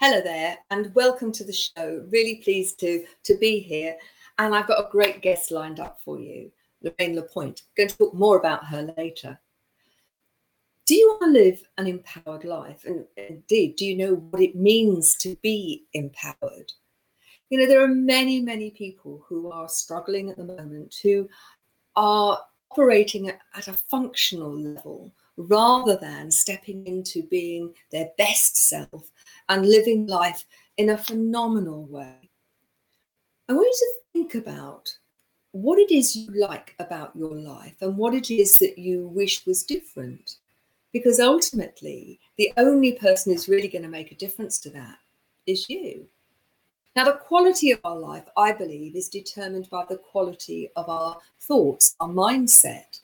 Hello there, and welcome to the show. Really pleased to to be here, and I've got a great guest lined up for you, Lorraine Lapointe. Going to talk more about her later. Do you want to live an empowered life? And indeed, do you know what it means to be empowered? You know, there are many, many people who are struggling at the moment who are operating at a functional level rather than stepping into being their best self and living life in a phenomenal way. I want you to think about what it is you like about your life and what it is that you wish was different. Because ultimately, the only person who's really going to make a difference to that is you. Now, the quality of our life, I believe, is determined by the quality of our thoughts, our mindset,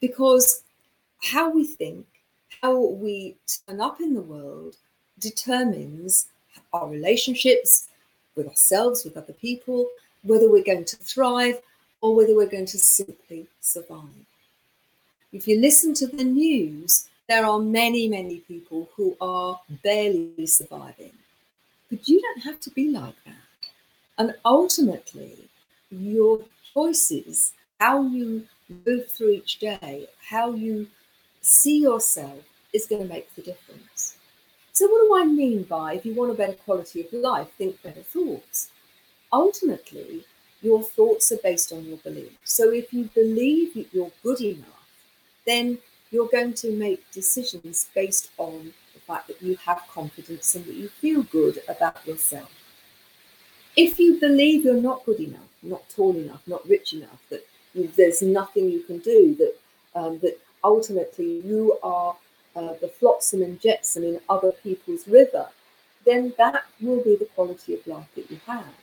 because how we think, how we turn up in the world, determines our relationships with ourselves, with other people, whether we're going to thrive or whether we're going to simply survive. If you listen to the news, there are many, many people who are barely surviving. But you don't have to be like that. And ultimately, your choices, how you move through each day, how you see yourself, is going to make the difference. So, what do I mean by if you want a better quality of life, think better thoughts? Ultimately, your thoughts are based on your beliefs. So, if you believe that you're good enough, then you're going to make decisions based on the fact that you have confidence and that you feel good about yourself. If you believe you're not good enough, not tall enough, not rich enough, that you, there's nothing you can do, that um, that ultimately you are uh, the flotsam and jetsam in other people's river, then that will be the quality of life that you have.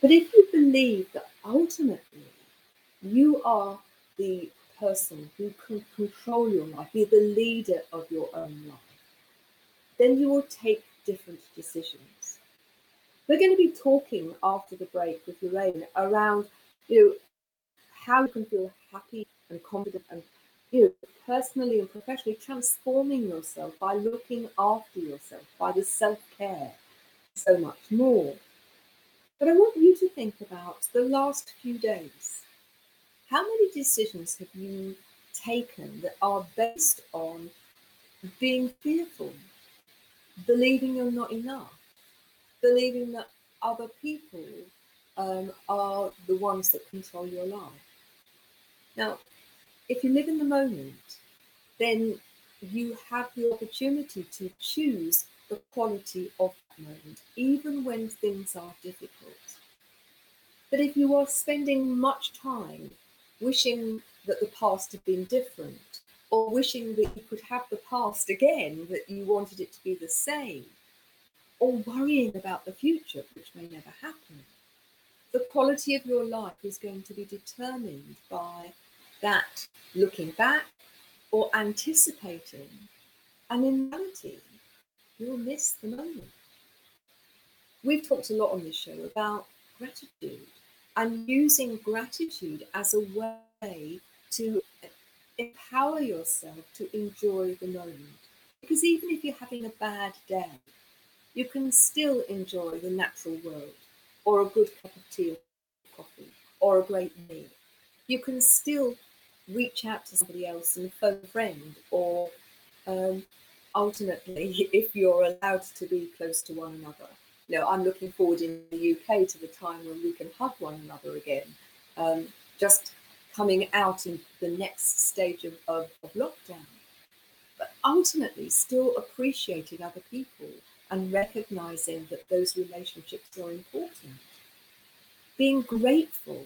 But if you believe that ultimately you are the person who can control your life, be the leader of your own life, then you will take different decisions. We're going to be talking after the break with Lorraine around, you know, how you can feel happy and confident and you personally and professionally transforming yourself by looking after yourself, by the self care, so much more. But I want you to think about the last few days. How many decisions have you taken that are based on being fearful, believing you're not enough, believing that other people um, are the ones that control your life? Now, if you live in the moment, then you have the opportunity to choose the quality of that moment, even when things are difficult. But if you are spending much time wishing that the past had been different, or wishing that you could have the past again, that you wanted it to be the same, or worrying about the future, which may never happen, the quality of your life is going to be determined by that looking back or anticipating, and in reality, you'll miss the moment. We've talked a lot on this show about gratitude and using gratitude as a way to empower yourself to enjoy the moment. Because even if you're having a bad day, you can still enjoy the natural world or a good cup of tea or coffee or a great meal. You can still reach out to somebody else and phone a friend, or um, ultimately, if you're allowed to be close to one another, you know, I'm looking forward in the UK to the time when we can hug one another again. Um, just coming out in the next stage of, of, of lockdown. But ultimately, still appreciating other people and recognizing that those relationships are important. Being grateful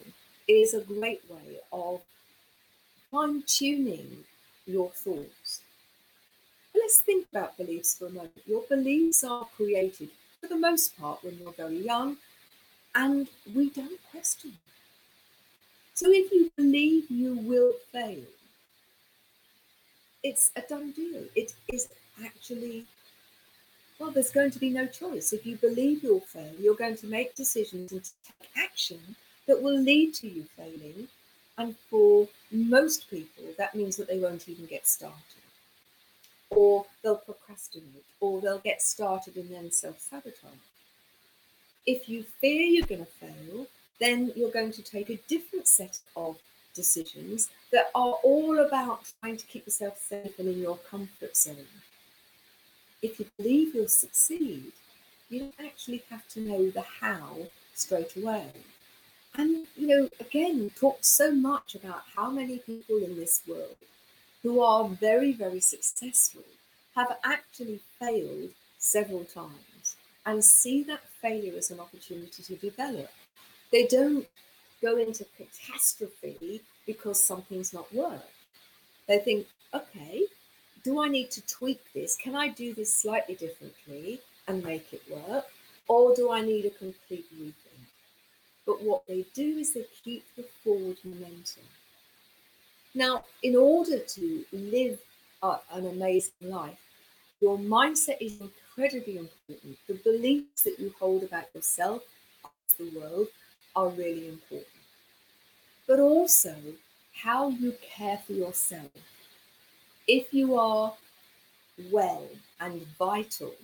is a great way of fine tuning your thoughts. But let's think about beliefs for a moment. Your beliefs are created, for the most part, when you're very young, and we don't question them. So if you believe you will fail, it's a done deal. It is actually, well, there's going to be no choice. If you believe you'll fail, you're going to make decisions and take action that will lead to you failing. And for most people, that means that they won't even get started. Or they'll procrastinate, or they'll get started and then self sabotage. If you fear you're going to fail, then you're going to take a different set of decisions that are all about trying to keep yourself safe and in your comfort zone. If you believe you'll succeed, you don't actually have to know the how straight away. And, you know, again, talk so much about how many people in this world who are very, very successful have actually failed several times and see that failure as an opportunity to develop. They don't go into catastrophe because something's not worked. They think, okay, do I need to tweak this? Can I do this slightly differently and make it work? Or do I need a complete rethink? But what they do is they keep the forward momentum. Now, in order to live an amazing life, your mindset is incredibly important. The beliefs that you hold about yourself, the world, are really important. But also how you care for yourself. If you are well and vital,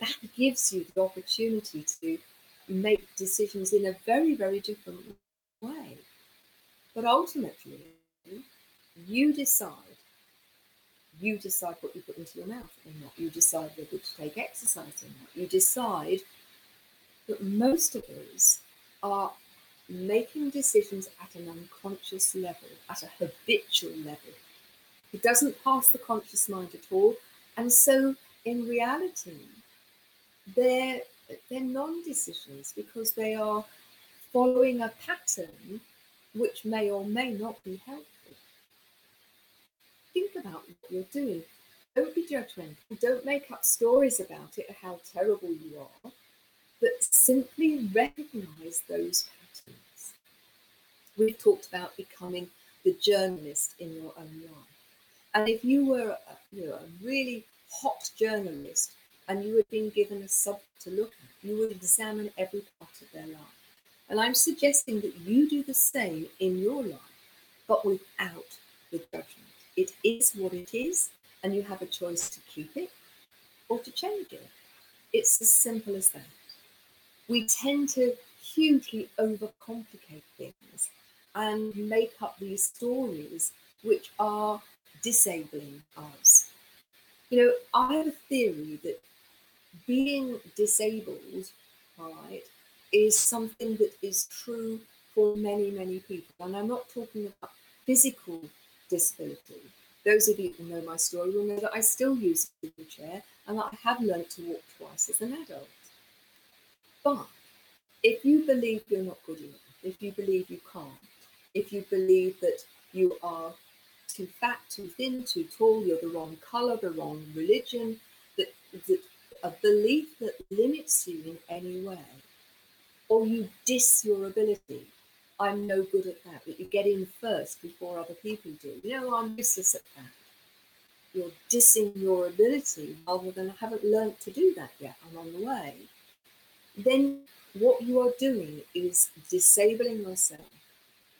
that gives you the opportunity to make decisions in a very, very different way. But ultimately, you decide. You decide what you put into your mouth or not. You decide whether to take exercise or not. You decide that most of us are making decisions at an unconscious level, at a habitual level. It doesn't pass the conscious mind at all. And so, in reality, they're, they're non decisions because they are following a pattern which may or may not be helpful. Think about what you're doing. Don't be judgmental. Don't make up stories about it or how terrible you are but simply recognize those patterns. We've talked about becoming the journalist in your own life. And if you were a, you know, a really hot journalist and you had been given a sub to look at, you would examine every part of their life. And I'm suggesting that you do the same in your life, but without the judgment. It is what it is, and you have a choice to keep it or to change it. It's as simple as that we tend to hugely overcomplicate things and make up these stories which are disabling us. You know, I have a theory that being disabled, right, is something that is true for many, many people. And I'm not talking about physical disability. Those of you who know my story will know that I still use a wheelchair and that I have learnt to walk twice as an adult. But if you believe you're not good enough, if you believe you can't, if you believe that you are too fat, too thin, too tall, you're the wrong color, the wrong religion, that, that a belief that limits you in any way, or you diss your ability. I'm no good at that, but you get in first before other people do. You know, I'm useless at that. You're dissing your ability rather than I haven't learned to do that yet. I'm on the way then what you are doing is disabling yourself,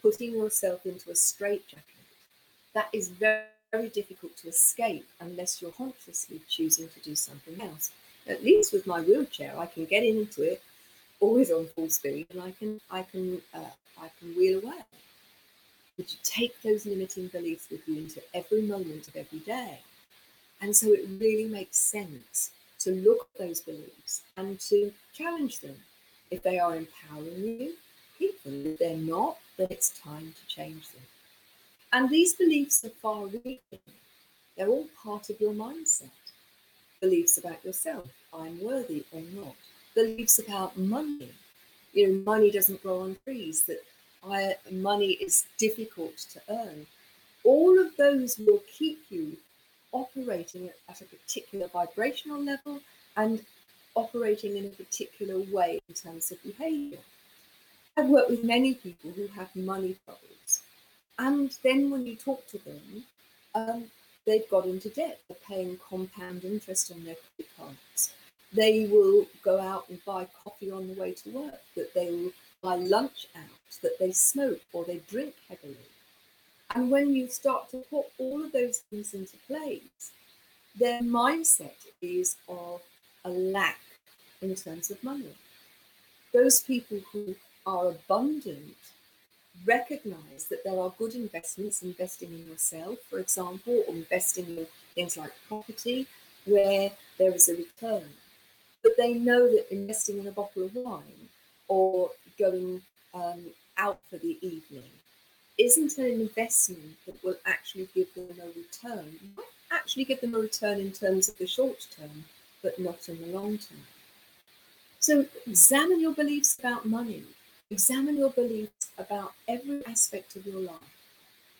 putting yourself into a straitjacket. That is very, very difficult to escape unless you're consciously choosing to do something else. At least with my wheelchair, I can get into it always on full speed, and I can I can uh, I can wheel away. But you take those limiting beliefs with you into every moment of every day, and so it really makes sense to look at those beliefs and to challenge them. If they are empowering you, keep them. If they're not, then it's time to change them. And these beliefs are far reaching. They're all part of your mindset. Beliefs about yourself, I'm worthy or not. Beliefs about money. You know, money doesn't grow on trees, that I, money is difficult to earn. All of those will keep you operating at a particular vibrational level and operating in a particular way in terms of behavior. I've worked with many people who have money problems. And then when you talk to them, um, they've got into debt. They're paying compound interest on their credit cards. They will go out and buy coffee on the way to work, that they will buy lunch out, that they smoke or they drink heavily. And when you start to put all of those things into place, their mindset is of a lack in terms of money. Those people who are abundant recognize that there are good investments, investing in yourself, for example, or investing in things like property, where there is a return. But they know that investing in a bottle of wine or going um, out for the evening isn't an investment that will actually give them a return. Might actually give them a return in terms of the short term, but not in the long term. So examine your beliefs about money. Examine your beliefs about every aspect of your life.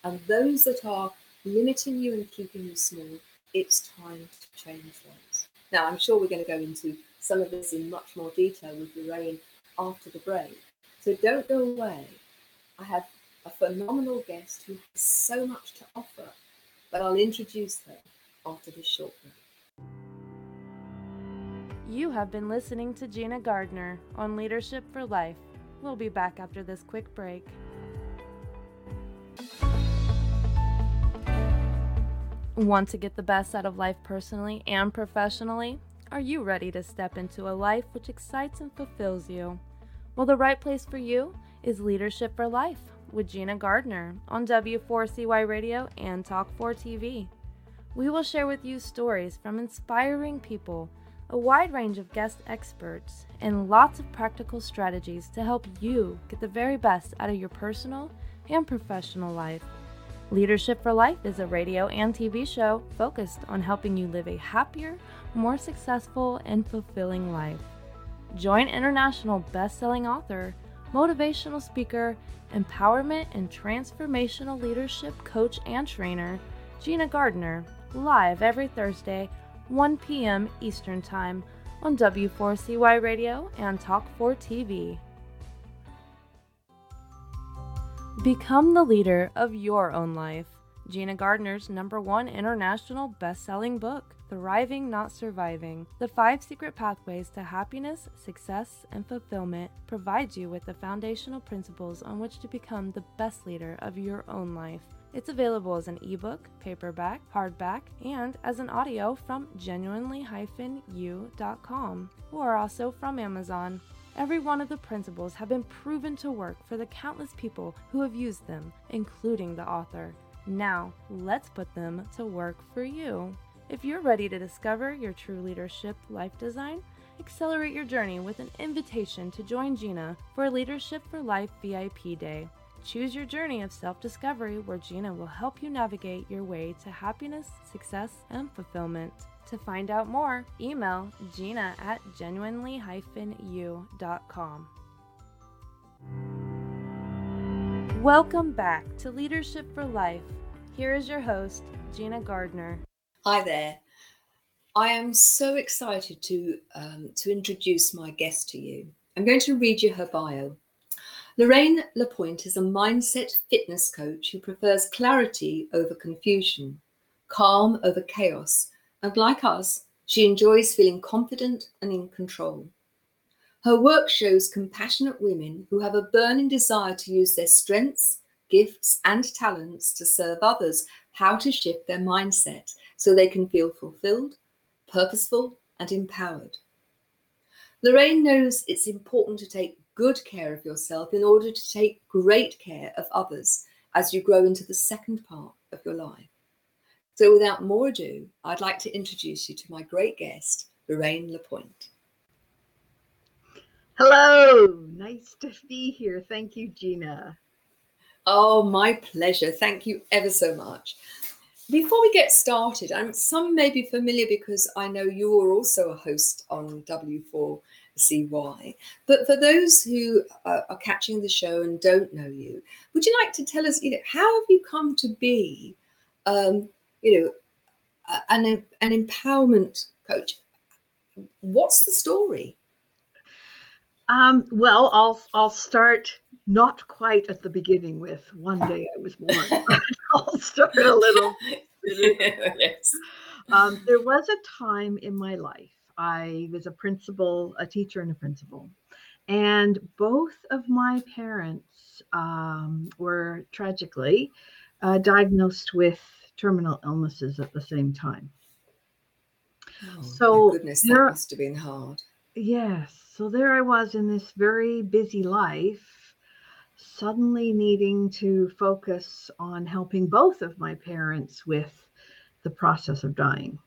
And those that are limiting you and keeping you small, it's time to change those. Now, I'm sure we're going to go into some of this in much more detail with Lorraine after the break. So don't go away. I have a phenomenal guest who has so much to offer, but I'll introduce her after this short break. You have been listening to Gina Gardner on Leadership for Life. We'll be back after this quick break. Want to get the best out of life personally and professionally? Are you ready to step into a life which excites and fulfills you? Well, the right place for you is Leadership for Life with Gina Gardner on W4CY Radio and Talk4 TV. We will share with you stories from inspiring people, a wide range of guest experts, and lots of practical strategies to help you get the very best out of your personal and professional life. Leadership for Life is a radio and TV show focused on helping you live a happier, more successful, and fulfilling life. Join international best-selling author, motivational speaker, empowerment and transformational leadership coach and trainer, Gina Gardner, live every Thursday, 1 p.m. Eastern Time on W4CY Radio and Talk4 TV. Become the leader of your own life. Gina Gardner's number one international best selling book, Thriving Not Surviving The Five Secret Pathways to Happiness, Success, and Fulfillment, provides you with the foundational principles on which to become the best leader of your own life. It's available as an ebook, paperback, hardback, and as an audio from genuinely-u.com or also from Amazon. Every one of the principles have been proven to work for the countless people who have used them, including the author. Now, let's put them to work for you. If you're ready to discover your true leadership life design, accelerate your journey with an invitation to join Gina for Leadership for Life VIP Day. Choose your journey of self discovery where Gina will help you navigate your way to happiness, success, and fulfillment. To find out more, email gina at genuinely-u.com. Welcome back to Leadership for Life. Here is your host, Gina Gardner. Hi there. I am so excited to um, to introduce my guest to you. I'm going to read you her bio. Lorraine Lapointe is a mindset fitness coach who prefers clarity over confusion, calm over chaos, and like us, she enjoys feeling confident and in control. Her work shows compassionate women who have a burning desire to use their strengths, gifts, and talents to serve others how to shift their mindset so they can feel fulfilled, purposeful, and empowered. Lorraine knows it's important to take good care of yourself in order to take great care of others as you grow into the second part of your life. So, without more ado, I'd like to introduce you to my great guest, Lorraine Lapointe. Hello, nice to be here. Thank you, Gina. Oh, my pleasure. Thank you ever so much. Before we get started, I'm, some may be familiar because I know you're also a host on W4CY. But for those who are, are catching the show and don't know you, would you like to tell us, you know, how have you come to be, um, you know, an, an empowerment coach? What's the story? Um, well, I'll I'll start not quite at the beginning with one day I was born. I'll start a little. yes. Um, there was a time in my life I was a principal, a teacher, and a principal, and both of my parents um, were tragically uh, diagnosed with terminal illnesses at the same time. Oh, so goodness, that must have been hard. Yes. So there I was in this very busy life, suddenly needing to focus on helping both of my parents with the process of dying.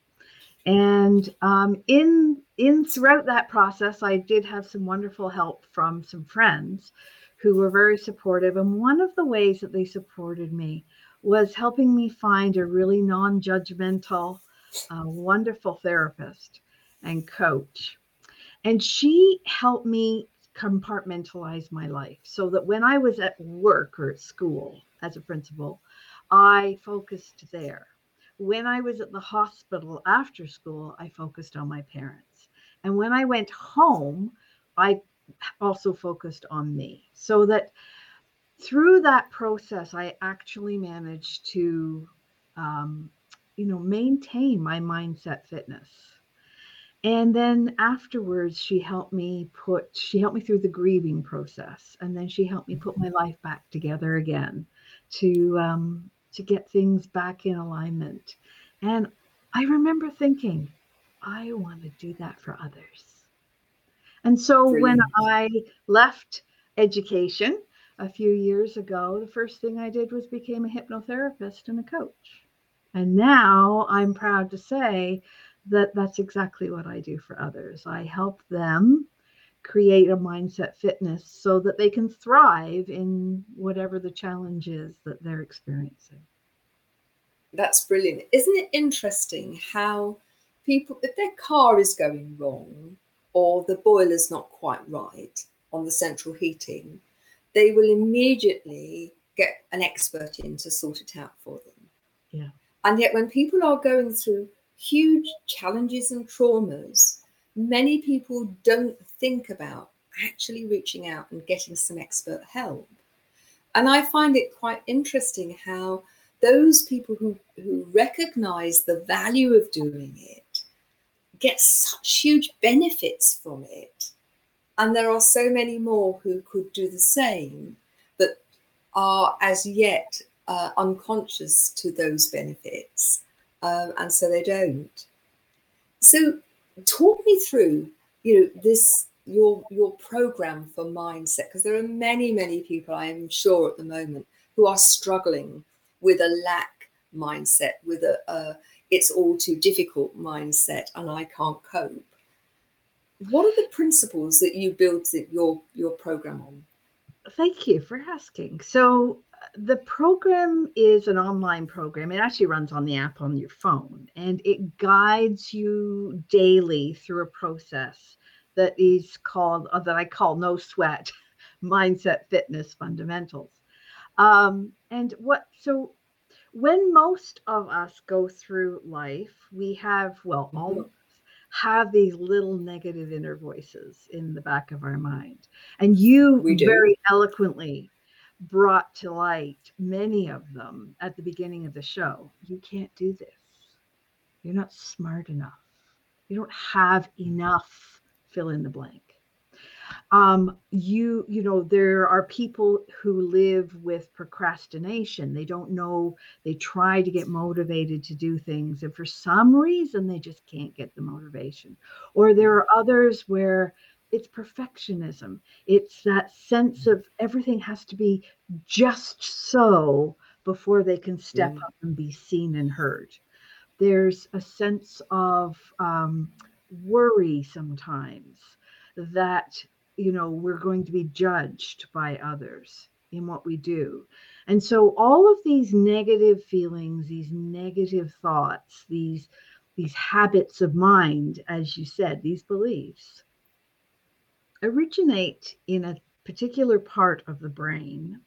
And um, in in throughout that process, I did have some wonderful help from some friends who were very supportive. And one of the ways that they supported me was helping me find a really non-judgmental, uh, wonderful therapist and coach and she helped me compartmentalize my life so that when I was at work or at school as a principal, I focused there. When I was at the hospital after school, I focused on my parents. And when I went home, I also focused on me. So that through that process, I actually managed to, um, you know, maintain my mindset fitness and then afterwards she helped me put she helped me through the grieving process and then she helped me put my life back together again to um, to get things back in alignment and i remember thinking i want to do that for others and so Brilliant. when i left education a few years ago the first thing i did was became a hypnotherapist and a coach and now i'm proud to say that that's exactly what I do for others. I help them create a mindset fitness so that they can thrive in whatever the challenge is that they're experiencing. That's brilliant. Isn't it interesting how people, if their car is going wrong or the boiler's not quite right on the central heating, they will immediately get an expert in to sort it out for them. Yeah. And yet, when people are going through huge challenges and traumas, many people don't think about actually reaching out and getting some expert help. And I find it quite interesting how those people who, who recognize the value of doing it get such huge benefits from it. And there are so many more who could do the same that are as yet uh, unconscious to those benefits um, and so they don't. So, talk me through, you know, this your your program for mindset because there are many many people I am sure at the moment who are struggling with a lack mindset, with a, a it's all too difficult mindset, and I can't cope. What are the principles that you build your your program on? Thank you for asking. So the program is an online program. It actually runs on the app on your phone and it guides you daily through a process that is called, uh, that I call No Sweat Mindset Fitness Fundamentals. Um, and what, so when most of us go through life, we have, well, all mm-hmm. of us have these little negative inner voices in the back of our mind. And you very eloquently brought to light many of them at the beginning of the show. You can't do this. You're not smart enough. You don't have enough fill in the blank. Um, you, you know, there are people who live with procrastination. They don't know, they try to get motivated to do things, and for some reason, they just can't get the motivation. Or there are others where it's perfectionism. It's that sense of everything has to be just so before they can step mm. up and be seen and heard. There's a sense of um, worry sometimes that you know we're going to be judged by others in what we do. And so all of these negative feelings these negative thoughts these these habits of mind as you said these beliefs originate in a particular part of the brain.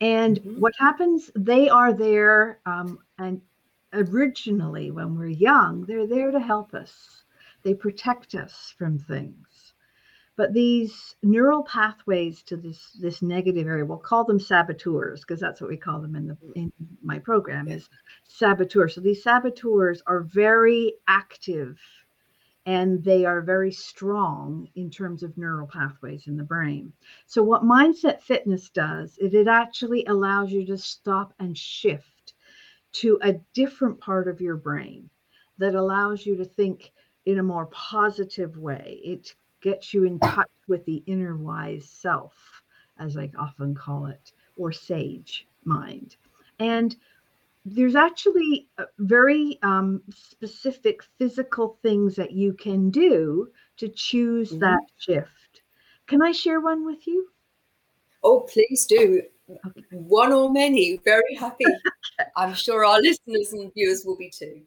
And mm-hmm. what happens they are there um, and originally when we're young they're there to help us. They protect us from things but these neural pathways to this this negative area we'll call them saboteurs because that's what we call them in the in my program is saboteurs so these saboteurs are very active and they are very strong in terms of neural pathways in the brain. So, what Mindset Fitness does is it actually allows you to stop and shift to a different part of your brain that allows you to think in a more positive way. It gets you in touch with the inner wise self, as I often call it, or sage mind. And there's actually very um, specific physical things that you can do to choose mm-hmm. that shift. Can I share one with you? Oh, please do. Okay. One or many. Very happy. I'm sure our listeners and viewers will be too.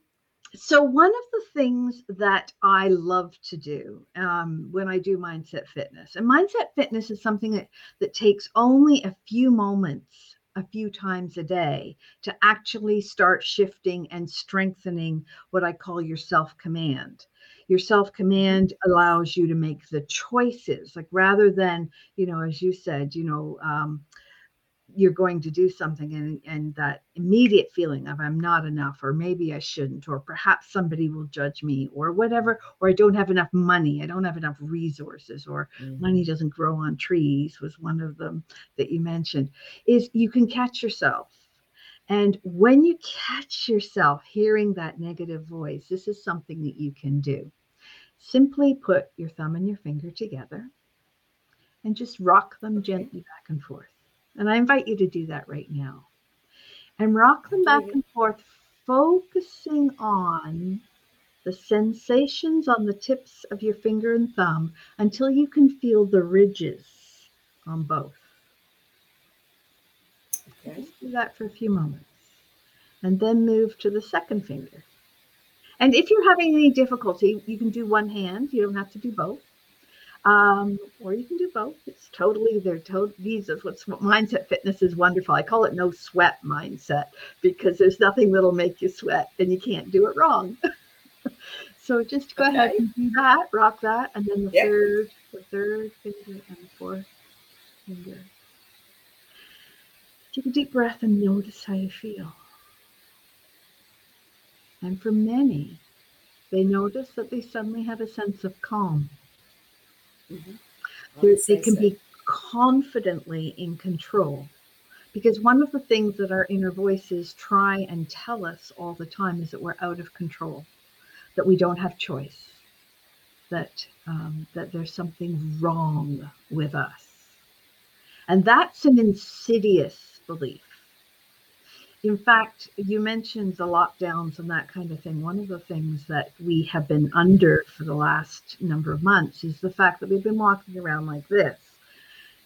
So, one of the things that I love to do um, when I do mindset fitness, and mindset fitness is something that, that takes only a few moments a few times a day to actually start shifting and strengthening what I call your self command. Your self command allows you to make the choices, like rather than, you know, as you said, you know, um, you're going to do something and, and that immediate feeling of i'm not enough or maybe i shouldn't or perhaps somebody will judge me or whatever or i don't have enough money i don't have enough resources or mm-hmm. money doesn't grow on trees was one of them that you mentioned is you can catch yourself. And when you catch yourself hearing that negative voice this is something that you can do. Simply put your thumb and your finger together and just rock them gently back and forth and I invite you to do that right now. And rock them back and forth, focusing on the sensations on the tips of your finger and thumb until you can feel the ridges on both. Okay. Just do that for a few moments. And then move to the second finger. And if you're having any difficulty, you can do one hand. You don't have to do both. Um, or you can do both. It's totally they're total these is what's what mindset fitness is wonderful. I call it no sweat mindset because there's nothing that'll make you sweat and you can't do it wrong. so just go okay. ahead and do that, rock that, and then the yep. third, the third finger and the fourth finger. Take a deep breath and notice how you feel. And for many, they notice that they suddenly have a sense of calm Mm-hmm. They can so. be confidently in control. Because one of the things that our inner voices try and tell us all the time is that we're out of control, that we don't have choice, that um, that there's something wrong with us, and that's an insidious belief. In fact, you mentioned the lockdowns and that kind of thing. One of the things that we have been under for the last number of months is the fact that we've been walking around like this.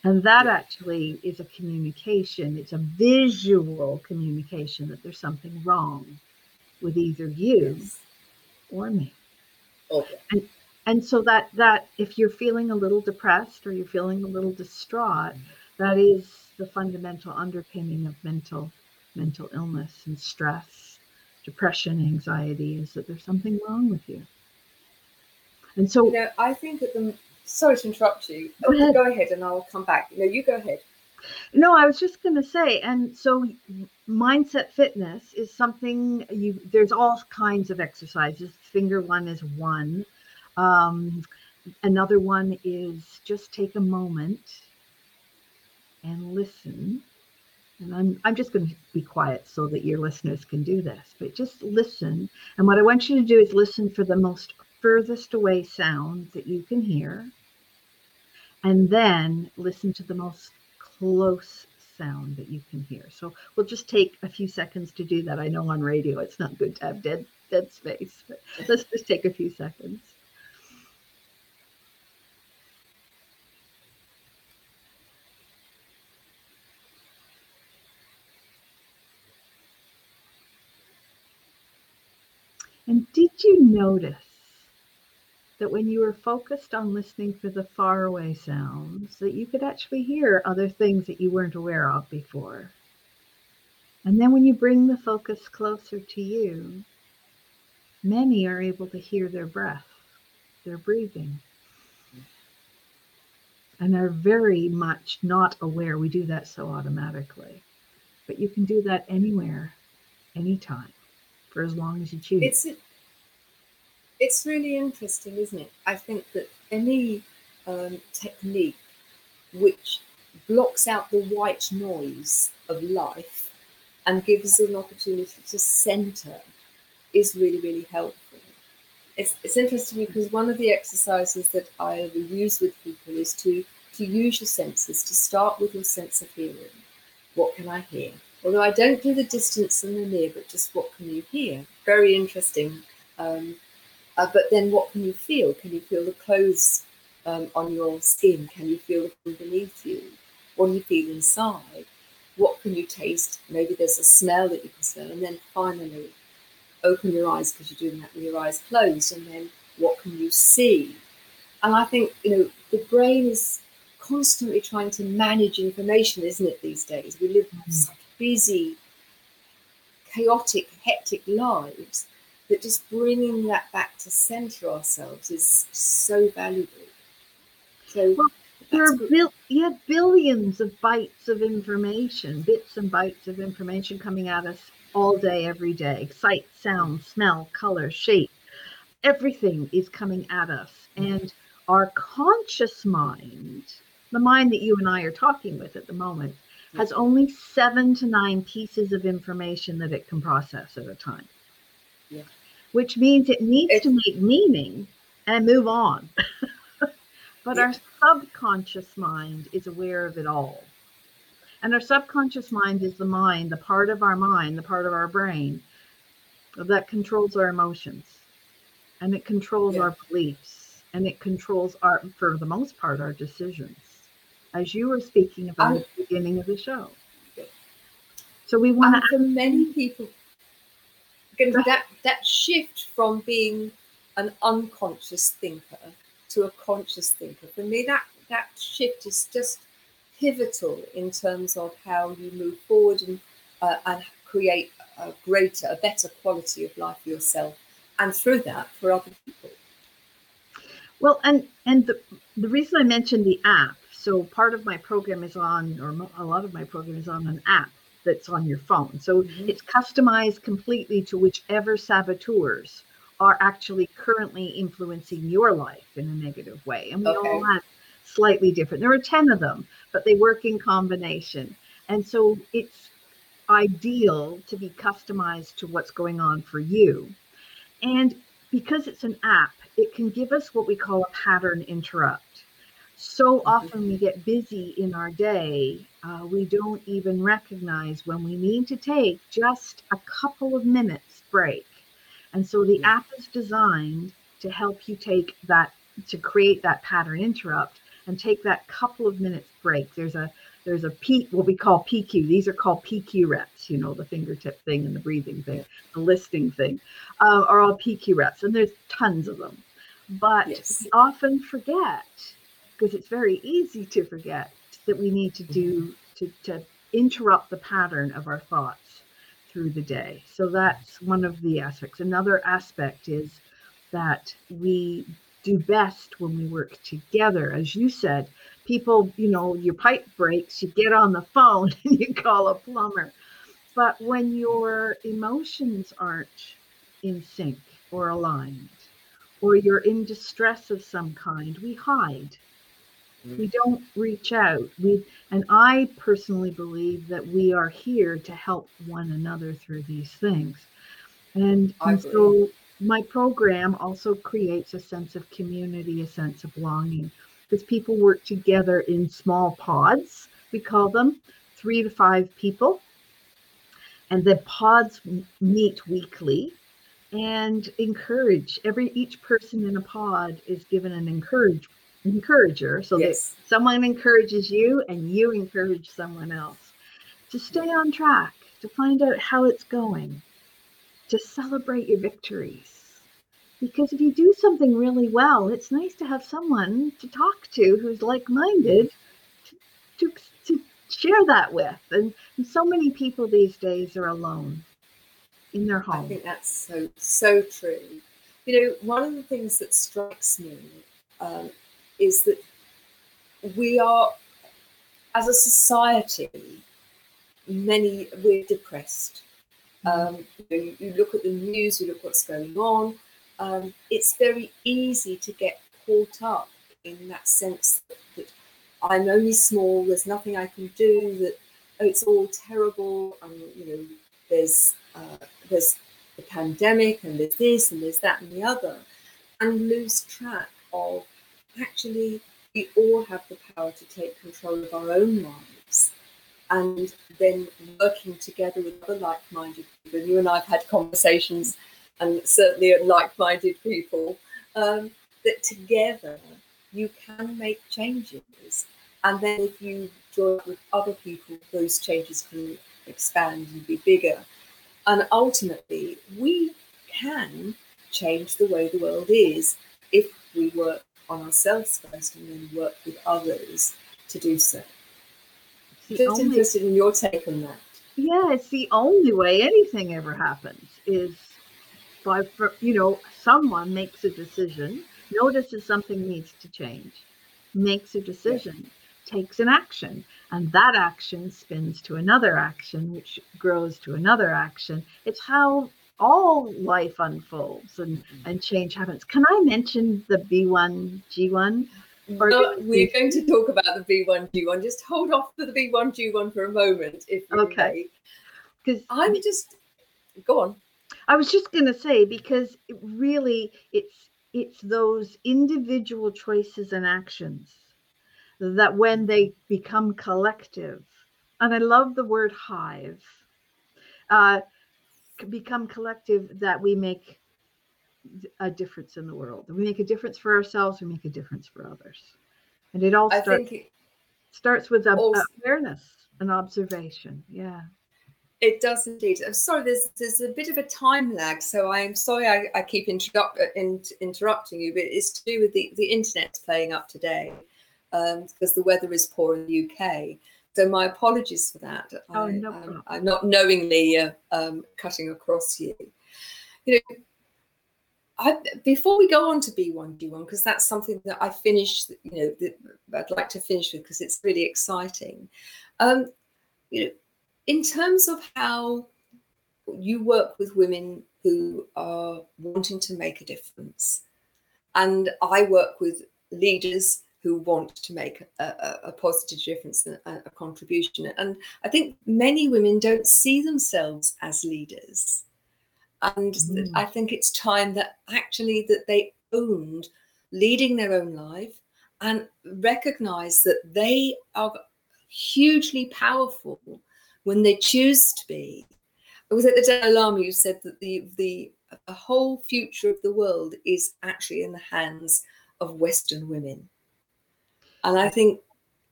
And that actually is a communication, it's a visual communication that there's something wrong with either you yes. or me. Okay. And, and so that that if you're feeling a little depressed or you're feeling a little distraught, mm-hmm. that is the fundamental underpinning of mental mental illness and stress, depression, anxiety, is that there's something wrong with you. And so, you know, I think at the sorry to interrupt you. Go ahead, go ahead and I'll come back. No, you go ahead. No, I was just going to say, and so mindset fitness is something you. There's all kinds of exercises. Finger one is one. Um, another one is just take a moment and listen and I'm, I'm just going to be quiet so that your listeners can do this, but just listen. And what I want you to do is listen for the most furthest away sound that you can hear. And then listen to the most close sound that you can hear. So we'll just take a few seconds to do that. I know on radio it's not good to have dead dead space, but let's just take a few seconds. And did you notice that when you were focused on listening for the faraway sounds, that you could actually hear other things that you weren't aware of before? And then when you bring the focus closer to you, many are able to hear their breath, their breathing, and are very much not aware. We do that so automatically. But you can do that anywhere, anytime, for as long as you choose. It's it's really interesting, isn't it? I think that any um, technique which blocks out the white noise of life and gives an opportunity to center is really, really helpful. It's, it's interesting because one of the exercises that I use with people is to, to use your senses, to start with your sense of hearing. What can I hear? Although I don't do the distance and the near, but just what can you hear? Very interesting. Um, uh, but then what can you feel? Can you feel the clothes um, on your skin? Can you feel them beneath you? What do you feel inside? What can you taste? Maybe there's a smell that you can smell. And then finally, open your eyes because you're doing that with your eyes closed. And then what can you see? And I think, you know, the brain is constantly trying to manage information, isn't it, these days? We live mm-hmm. such busy, chaotic, hectic lives that just bringing that back to center ourselves is so valuable. So well, there are bil- you have billions of bytes of information, bits and bytes of information coming at us all day, every day. Sight, sound, smell, color, shape, everything is coming at us. And our conscious mind, the mind that you and I are talking with at the moment, has only seven to nine pieces of information that it can process at a time. Yeah. Which means it needs it's, to make meaning and move on. but yeah. our subconscious mind is aware of it all. And our subconscious mind is the mind, the part of our mind, the part of our brain that controls our emotions and it controls yeah. our beliefs and it controls our, for the most part, our decisions, as you were speaking about um, at the beginning of the show. So we want to. For many people, that that shift from being an unconscious thinker to a conscious thinker for me that that shift is just pivotal in terms of how you move forward and uh, and create a greater a better quality of life for yourself and through that for other people. Well and and the, the reason i mentioned the app so part of my program is on or a lot of my program is on an app that's on your phone. So mm-hmm. it's customized completely to whichever saboteurs are actually currently influencing your life in a negative way. And we okay. all have slightly different. There are 10 of them, but they work in combination. And so it's ideal to be customized to what's going on for you. And because it's an app, it can give us what we call a pattern interrupt. So mm-hmm. often we get busy in our day uh, we don't even recognize when we need to take just a couple of minutes break. And so the app is designed to help you take that, to create that pattern interrupt and take that couple of minutes break. There's a there's a P, what we call PQ. These are called PQ reps, you know, the fingertip thing and the breathing thing, the listing thing, uh, are all PQ reps. And there's tons of them. But yes. we often forget, because it's very easy to forget, that we need to do mm-hmm. to, to interrupt the pattern of our thoughts through the day. So that's one of the aspects. Another aspect is that we do best when we work together. As you said, people, you know, your pipe breaks, you get on the phone and you call a plumber. But when your emotions aren't in sync or aligned, or you're in distress of some kind, we hide Mm-hmm. we don't reach out. We and I personally believe that we are here to help one another through these things. And, and so my program also creates a sense of community, a sense of belonging, because people work together in small pods, we call them, three to five people. And the pods meet weekly and encourage every each person in a pod is given an encourage encourager so yes. that someone encourages you and you encourage someone else to stay on track to find out how it's going to celebrate your victories. Because if you do something really well, it's nice to have someone to talk to who's like minded to, to, to, share that with. And, and so many people these days are alone in their home. I think that's so, so true. You know, one of the things that strikes me um, is that we are, as a society, many, we're depressed. Um, you, you, look at the news, you look what's going on. Um, it's very easy to get caught up in that sense that, that, I'm only small. There's nothing I can do. That oh, it's all terrible. And you know, there's uh, there's the pandemic, and there's this, and there's that, and the other, and lose track of actually we all have the power to take control of our own lives and then working together with other like-minded people. You and I have had conversations, and certainly like-minded people, um, that together you can make changes. And then if you join with other people, those changes can expand and be bigger. And ultimately, we can change the way the world is if we work on ourselves first and then work with others to do so. Just only, interested in your take on that. Yeah, it's the only way anything ever happens is by, you know, someone makes a decision, notices something needs to change, makes a decision, takes an action, and that action spins to another action, which grows to another action. It's how all life unfolds and, mm-hmm. and change happens. Can I mention the B1 G1? Or no, we're going to talk about the B1 G1. Just hold off for the B1 G1 for a moment, if okay. Because I'm just go on. I was just going to say because it really it's it's those individual choices and actions that when they become collective, and I love the word hive. Uh, become collective that we make a difference in the world. We make a difference for ourselves, we make a difference for others. And it all starts, it starts with also, awareness and observation. Yeah. It does indeed. I'm sorry, there's there's a bit of a time lag, so I'm sorry I, I keep interrupt, in, interrupting you, but it's to do with the, the internet playing up today um, because the weather is poor in the UK. So my apologies for that. Oh, I, no um. I'm not knowingly uh, um, cutting across you. You know, I, before we go on to B1G1, because that's something that I finished, you know, that I'd like to finish with because it's really exciting. Um, you know, in terms of how you work with women who are wanting to make a difference, and I work with leaders who want to make a, a positive difference and a, a contribution. And I think many women don't see themselves as leaders. And mm. I think it's time that actually that they owned leading their own life and recognize that they are hugely powerful when they choose to be. It was at the Dalai Lama who said that the, the, the whole future of the world is actually in the hands of Western women. And I think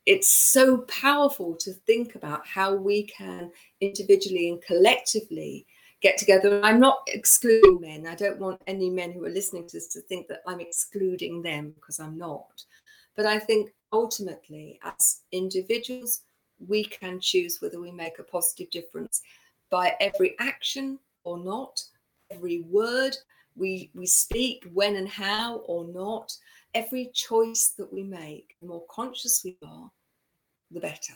it's so powerful to think about how we can individually and collectively get together. I'm not excluding men. I don't want any men who are listening to this to think that I'm excluding them because I'm not. But I think ultimately, as individuals, we can choose whether we make a positive difference by every action or not, every word we, we speak, when and how or not every choice that we make, the more conscious we are, the better.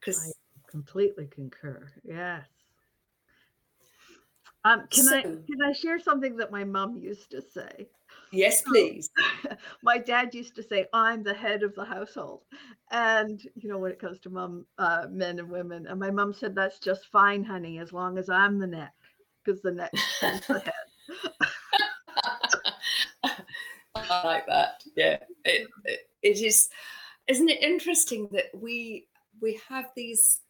Because I completely concur. Yes. Um, can so, I can I share something that my mom used to say? Yes, please. my dad used to say, "I'm the head of the household," and you know when it comes to mom, uh, men and women, and my mom said, "That's just fine, honey, as long as I'm the neck, because the neck is the head." Like that. Yeah, it, it, it is. Isn't it interesting that we we have these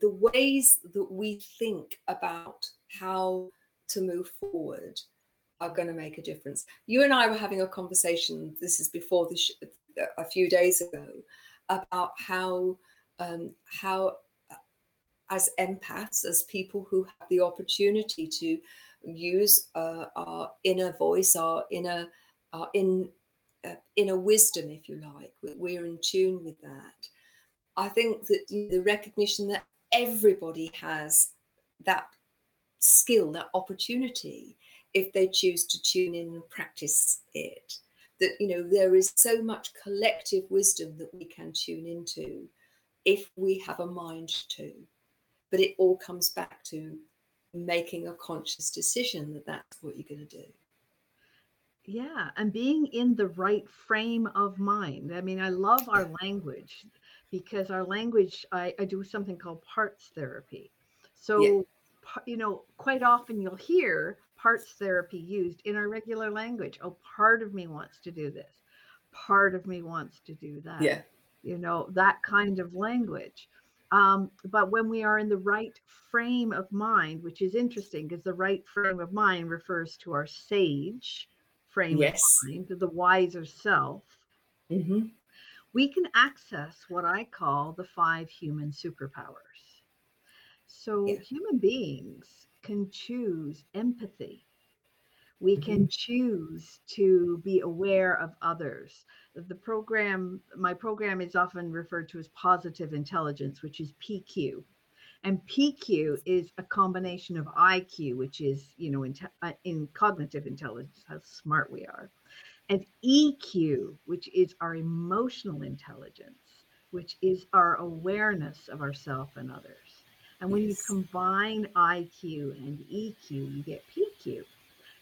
the ways that we think about how to move forward are going to make a difference. You and I were having a conversation. This is before the sh- a few days ago about how um, how as empaths, as people who have the opportunity to use uh, our inner voice, our inner, our in, uh, inner wisdom, if you like, we're in tune with that. I think that the recognition that everybody has that skill, that opportunity, if they choose to tune in and practice it. That, you know, there is so much collective wisdom that we can tune into if we have a mind to. But it all comes back to making a conscious decision that that's what you're going to do. Yeah, and being in the right frame of mind. I mean, I love our language because our language, I, I do something called parts therapy. So, yeah. you know, quite often you'll hear parts therapy used in our regular language. Oh, part of me wants to do this, part of me wants to do that. Yeah. You know, that kind of language. Um, but when we are in the right frame of mind, which is interesting because the right frame of mind refers to our sage frame yes. of mind, the wiser self, mm-hmm. we can access what I call the five human superpowers. So yeah. human beings can choose empathy. We can mm-hmm. choose to be aware of others the program, my program is often referred to as positive intelligence, which is PQ. And PQ is a combination of IQ, which is, you know, in, uh, in cognitive intelligence, how smart we are, and EQ, which is our emotional intelligence, which is our awareness of ourself and others. And when yes. you combine IQ and EQ, you get PQ.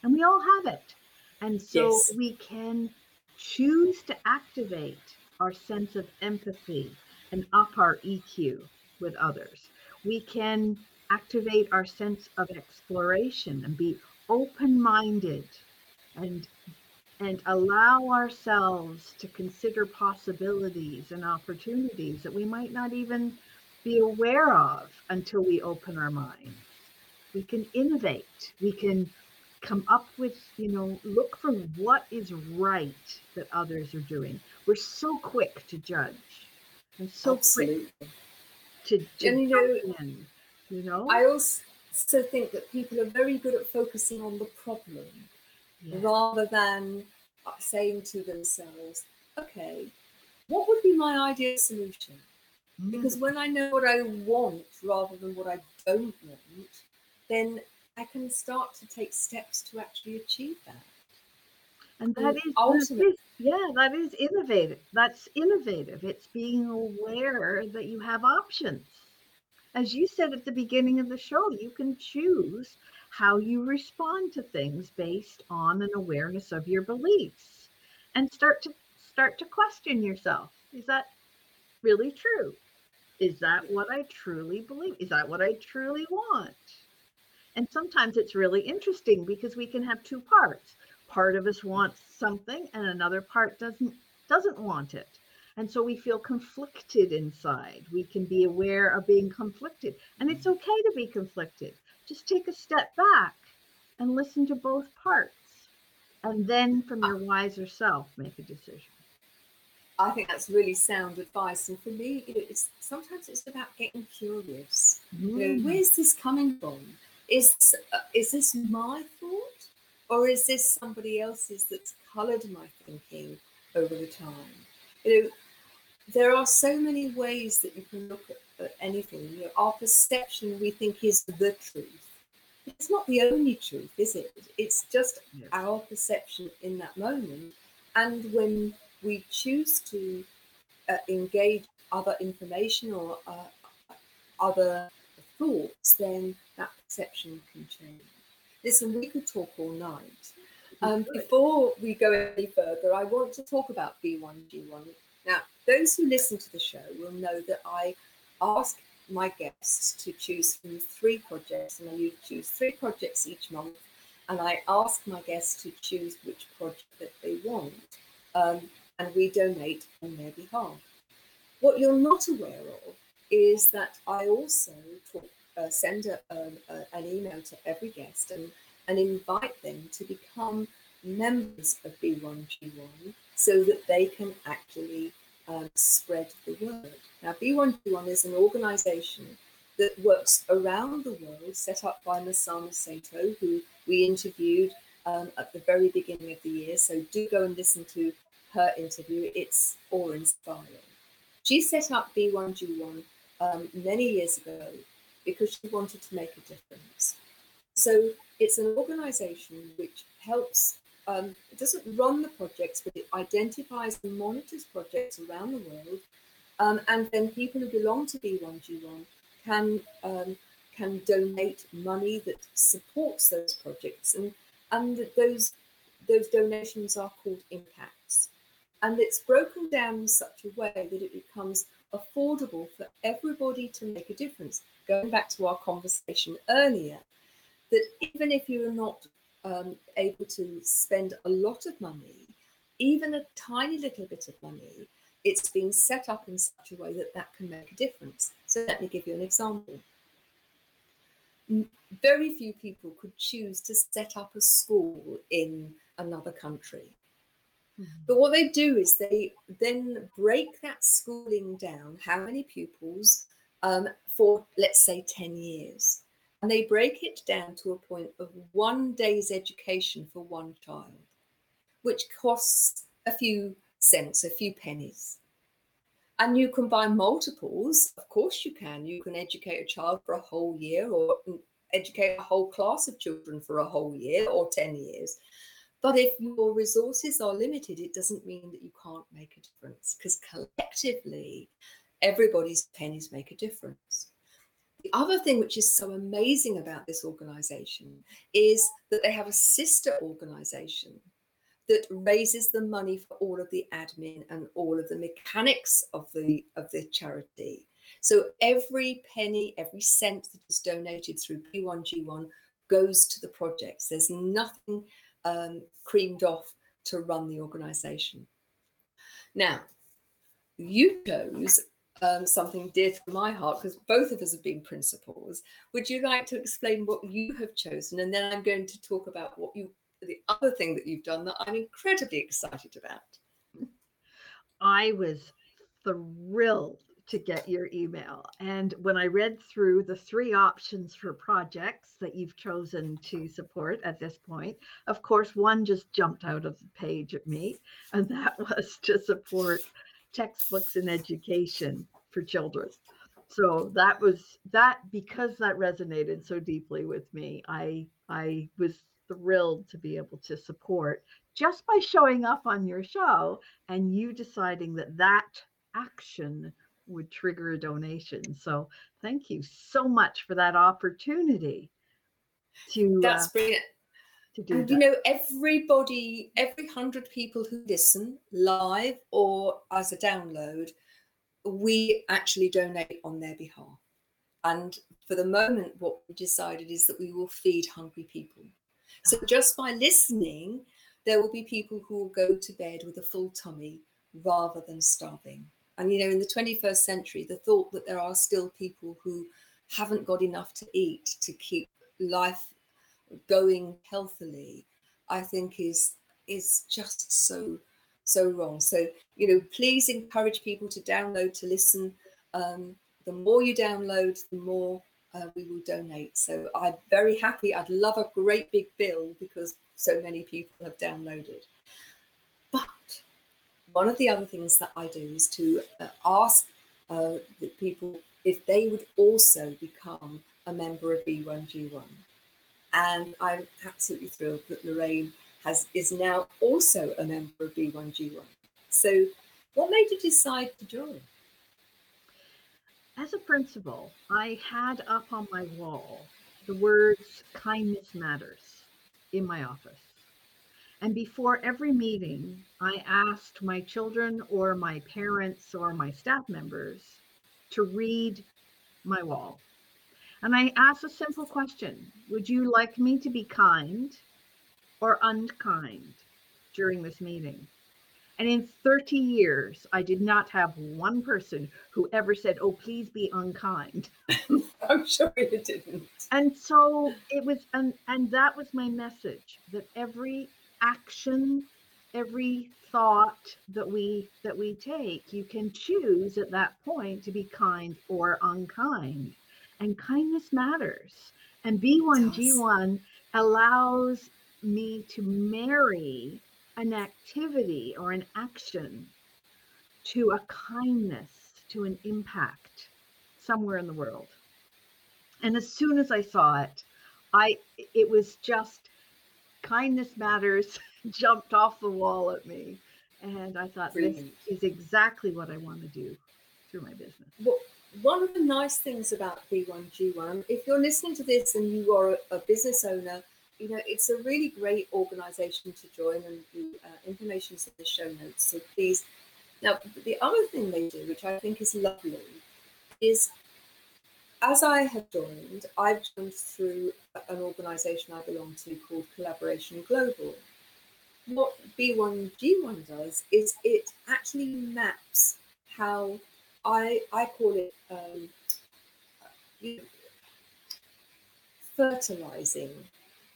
And we all have it. And so yes. we can choose to activate our sense of empathy and up our EQ with others. We can activate our sense of exploration and be open-minded and and allow ourselves to consider possibilities and opportunities that we might not even be aware of until we open our minds. We can innovate. We can come up with, you know, look for what is right that others are doing. We're so quick to judge and so Absolutely. quick to, to and, you know, in, you know. I also think that people are very good at focusing on the problem yeah. rather than saying to themselves, okay, what would be my ideal solution? Mm. Because when I know what I want rather than what I don't want, then I can start to take steps to actually achieve that. And that is, ultimately, that is, yeah, that is innovative. That's innovative. It's being aware that you have options. As you said at the beginning of the show, you can choose how you respond to things based on an awareness of your beliefs and start to start to question yourself. Is that really true? Is that what I truly believe? Is that what I truly want? And sometimes it's really interesting because we can have two parts. Part of us wants something and another part doesn't doesn't want it. And so we feel conflicted inside. We can be aware of being conflicted. And it's okay to be conflicted. Just take a step back and listen to both parts. And then from your wiser self, make a decision. I think that's really sound advice. And for me, you know, it's sometimes it's about getting curious. Mm. You know, mm. where's this coming from? is uh, is this my thought or is this somebody else's that's colored my thinking over the time? You know there are so many ways that you can look at, at anything. You know, our perception we think is the truth. It's not the only truth is it? It's just yes. our perception in that moment. And when we choose to uh, engage other information or uh, other thoughts, then that perception can change. Listen, we could talk all night. Um, before we go any further, I want to talk about B1G1. Now, those who listen to the show will know that I ask my guests to choose from three projects, and I choose three projects each month, and I ask my guests to choose which project that they want, um, and we donate on their behalf. What you're not aware of is that I also talk, uh, send a, um, a, an email to every guest and, and invite them to become members of B1G1 so that they can actually um, spread the word. Now, B1G1 is an organization that works around the world, set up by Masami Sato, who we interviewed um, at the very beginning of the year. So do go and listen to her interview. It's awe inspiring. She set up B1G1 um, many years ago because she wanted to make a difference. So it's an organization which helps, um, it doesn't run the projects, but it identifies and monitors projects around the world. Um, and then people who belong to B1G1 can um, can donate money that supports those projects, and and those those donations are called impacts, and it's broken down in such a way that it becomes affordable for everybody to make a difference. Going back to our conversation earlier, that even if you're not um, able to spend a lot of money, even a tiny little bit of money, it's been set up in such a way that that can make a difference. So let me give you an example. Very few people could choose to set up a school in another country. Mm-hmm. But what they do is they then break that schooling down, how many pupils, um, for let's say 10 years. And they break it down to a point of one day's education for one child, which costs a few cents, a few pennies. And you can buy multiples. Of course, you can. You can educate a child for a whole year or educate a whole class of children for a whole year or 10 years. But if your resources are limited, it doesn't mean that you can't make a difference because collectively, everybody's pennies make a difference. The other thing which is so amazing about this organization is that they have a sister organization that raises the money for all of the admin and all of the mechanics of the of the charity. So every penny, every cent that is donated through B1G1 goes to the projects. There's nothing um, creamed off to run the organization. Now, you chose um, something dear to my heart because both of us have been principals. Would you like to explain what you have chosen? And then I'm going to talk about what you the other thing that you've done that I'm incredibly excited about. I was thrilled to get your email. And when I read through the three options for projects that you've chosen to support at this point, of course, one just jumped out of the page at me, and that was to support textbooks and education for children. So that was that because that resonated so deeply with me. I I was thrilled to be able to support just by showing up on your show and you deciding that that action would trigger a donation. So thank you so much for that opportunity to That's uh, brilliant. To do and that. you know, everybody, every hundred people who listen live or as a download, we actually donate on their behalf. And for the moment, what we decided is that we will feed hungry people. So just by listening, there will be people who will go to bed with a full tummy rather than starving. And you know, in the 21st century, the thought that there are still people who haven't got enough to eat to keep life going healthily, I think is is just so so wrong. So you know, please encourage people to download to listen. Um, the more you download, the more uh, we will donate. So I'm very happy. I'd love a great big bill because so many people have downloaded. But one of the other things that I do is to uh, ask uh, the people if they would also become a member of B1G1. And I'm absolutely thrilled that Lorraine has is now also a member of B1G1. So, what made you decide to join? As a principal, I had up on my wall the words kindness matters in my office. And before every meeting, I asked my children or my parents or my staff members to read my wall. And I asked a simple question Would you like me to be kind or unkind during this meeting? And in 30 years, I did not have one person who ever said, Oh, please be unkind. I'm sure you didn't. And so it was, and, and that was my message that every action, every thought that we that we take, you can choose at that point to be kind or unkind. and kindness matters. And B1G1 allows me to marry an activity or an action to a kindness, to an impact somewhere in the world. And as soon as I saw it, I it was just kindness matters jumped off the wall at me. And I thought Brilliant. this is exactly what I want to do through my business. Well, one of the nice things about B1G1, if you're listening to this and you are a, business owner, you know, it's a really great organization to join and the uh, information is in the show notes. So please. Now, the other thing they do, which I think is lovely, is as I have joined, I've joined through an organization I belong to called Collaboration Global. What B1G1 does is it actually maps how I, I call it um, fertilizing.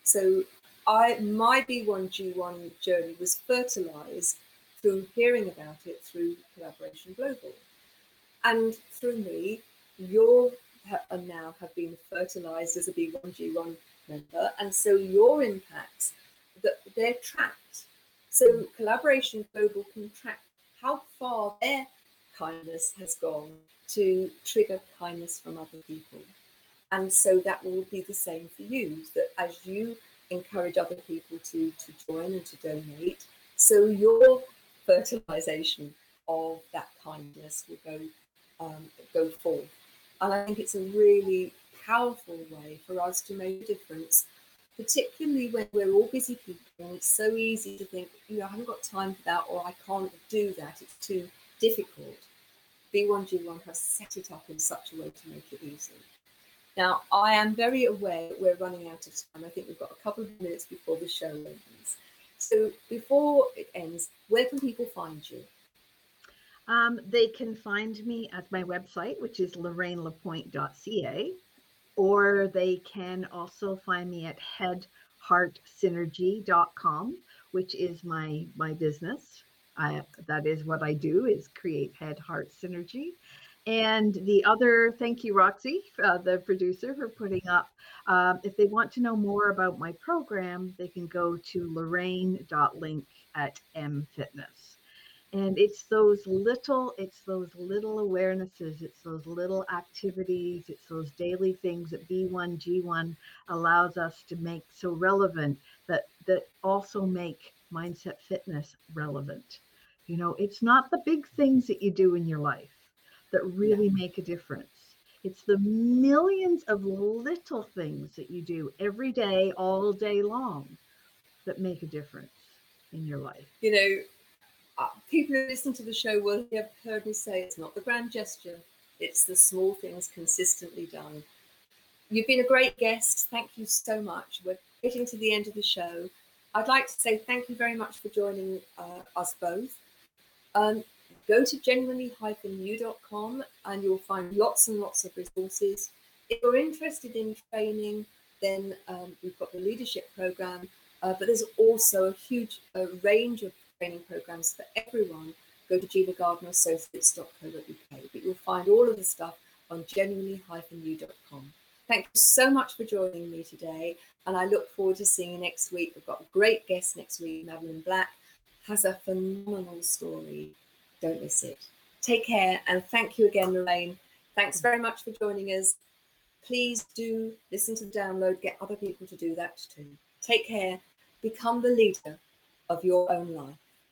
So I my B1G1 journey was fertilized through hearing about it through Collaboration Global. And through me, your and now have been fertilized as a B1G1 member, and so your impacts that they're tracked. So collaboration global can track how far their kindness has gone to trigger kindness from other people. And so that will be the same for you, that as you encourage other people to, to join and to donate, so your fertilization of that kindness will go um, go forth. And I think it's a really powerful way for us to make a difference, particularly when we're all busy people and it's so easy to think, you know, I haven't got time for that or I can't do that, it's too difficult. B1G1 has set it up in such a way to make it easy. Now, I am very aware that we're running out of time. I think we've got a couple of minutes before the show ends. So, before it ends, where can people find you? Um, they can find me at my website, which is lorrainelapointe.ca, or they can also find me at headheartsynergy.com, which is my my business. I, that is what I do is create head heart synergy. And the other, thank you, Roxy, uh, the producer, for putting up. Um, if they want to know more about my program, they can go to lorraine.link at mfitness and it's those little it's those little awarenesses it's those little activities it's those daily things that b1g1 allows us to make so relevant that that also make mindset fitness relevant. You know it's not the big things that you do in your life that really make a difference. It's the millions of little things that you do every day all day long that make a difference in your life. You know uh, people who listen to the show will have heard me say it's not the grand gesture, it's the small things consistently done. You've been a great guest. Thank you so much. We're getting to the end of the show. I'd like to say thank you very much for joining uh, us both. Um, go to genuinely-you.com and you'll find lots and lots of resources. If you're interested in training, then um, we've got the leadership program, uh, but there's also a huge uh, range of training programs for everyone, go to ginagardnerassociates.co.uk. But you'll find all of the stuff on genuinely-you.com. Thank you so much for joining me today, and I look forward to seeing you next week. We've got a great guest next week. Madeline Black has a phenomenal story. Don't miss it. Take care, and thank you again, Lorraine. Thanks very much for joining us. Please do listen to the download, get other people to do that too. Take care, become the leader of your own life.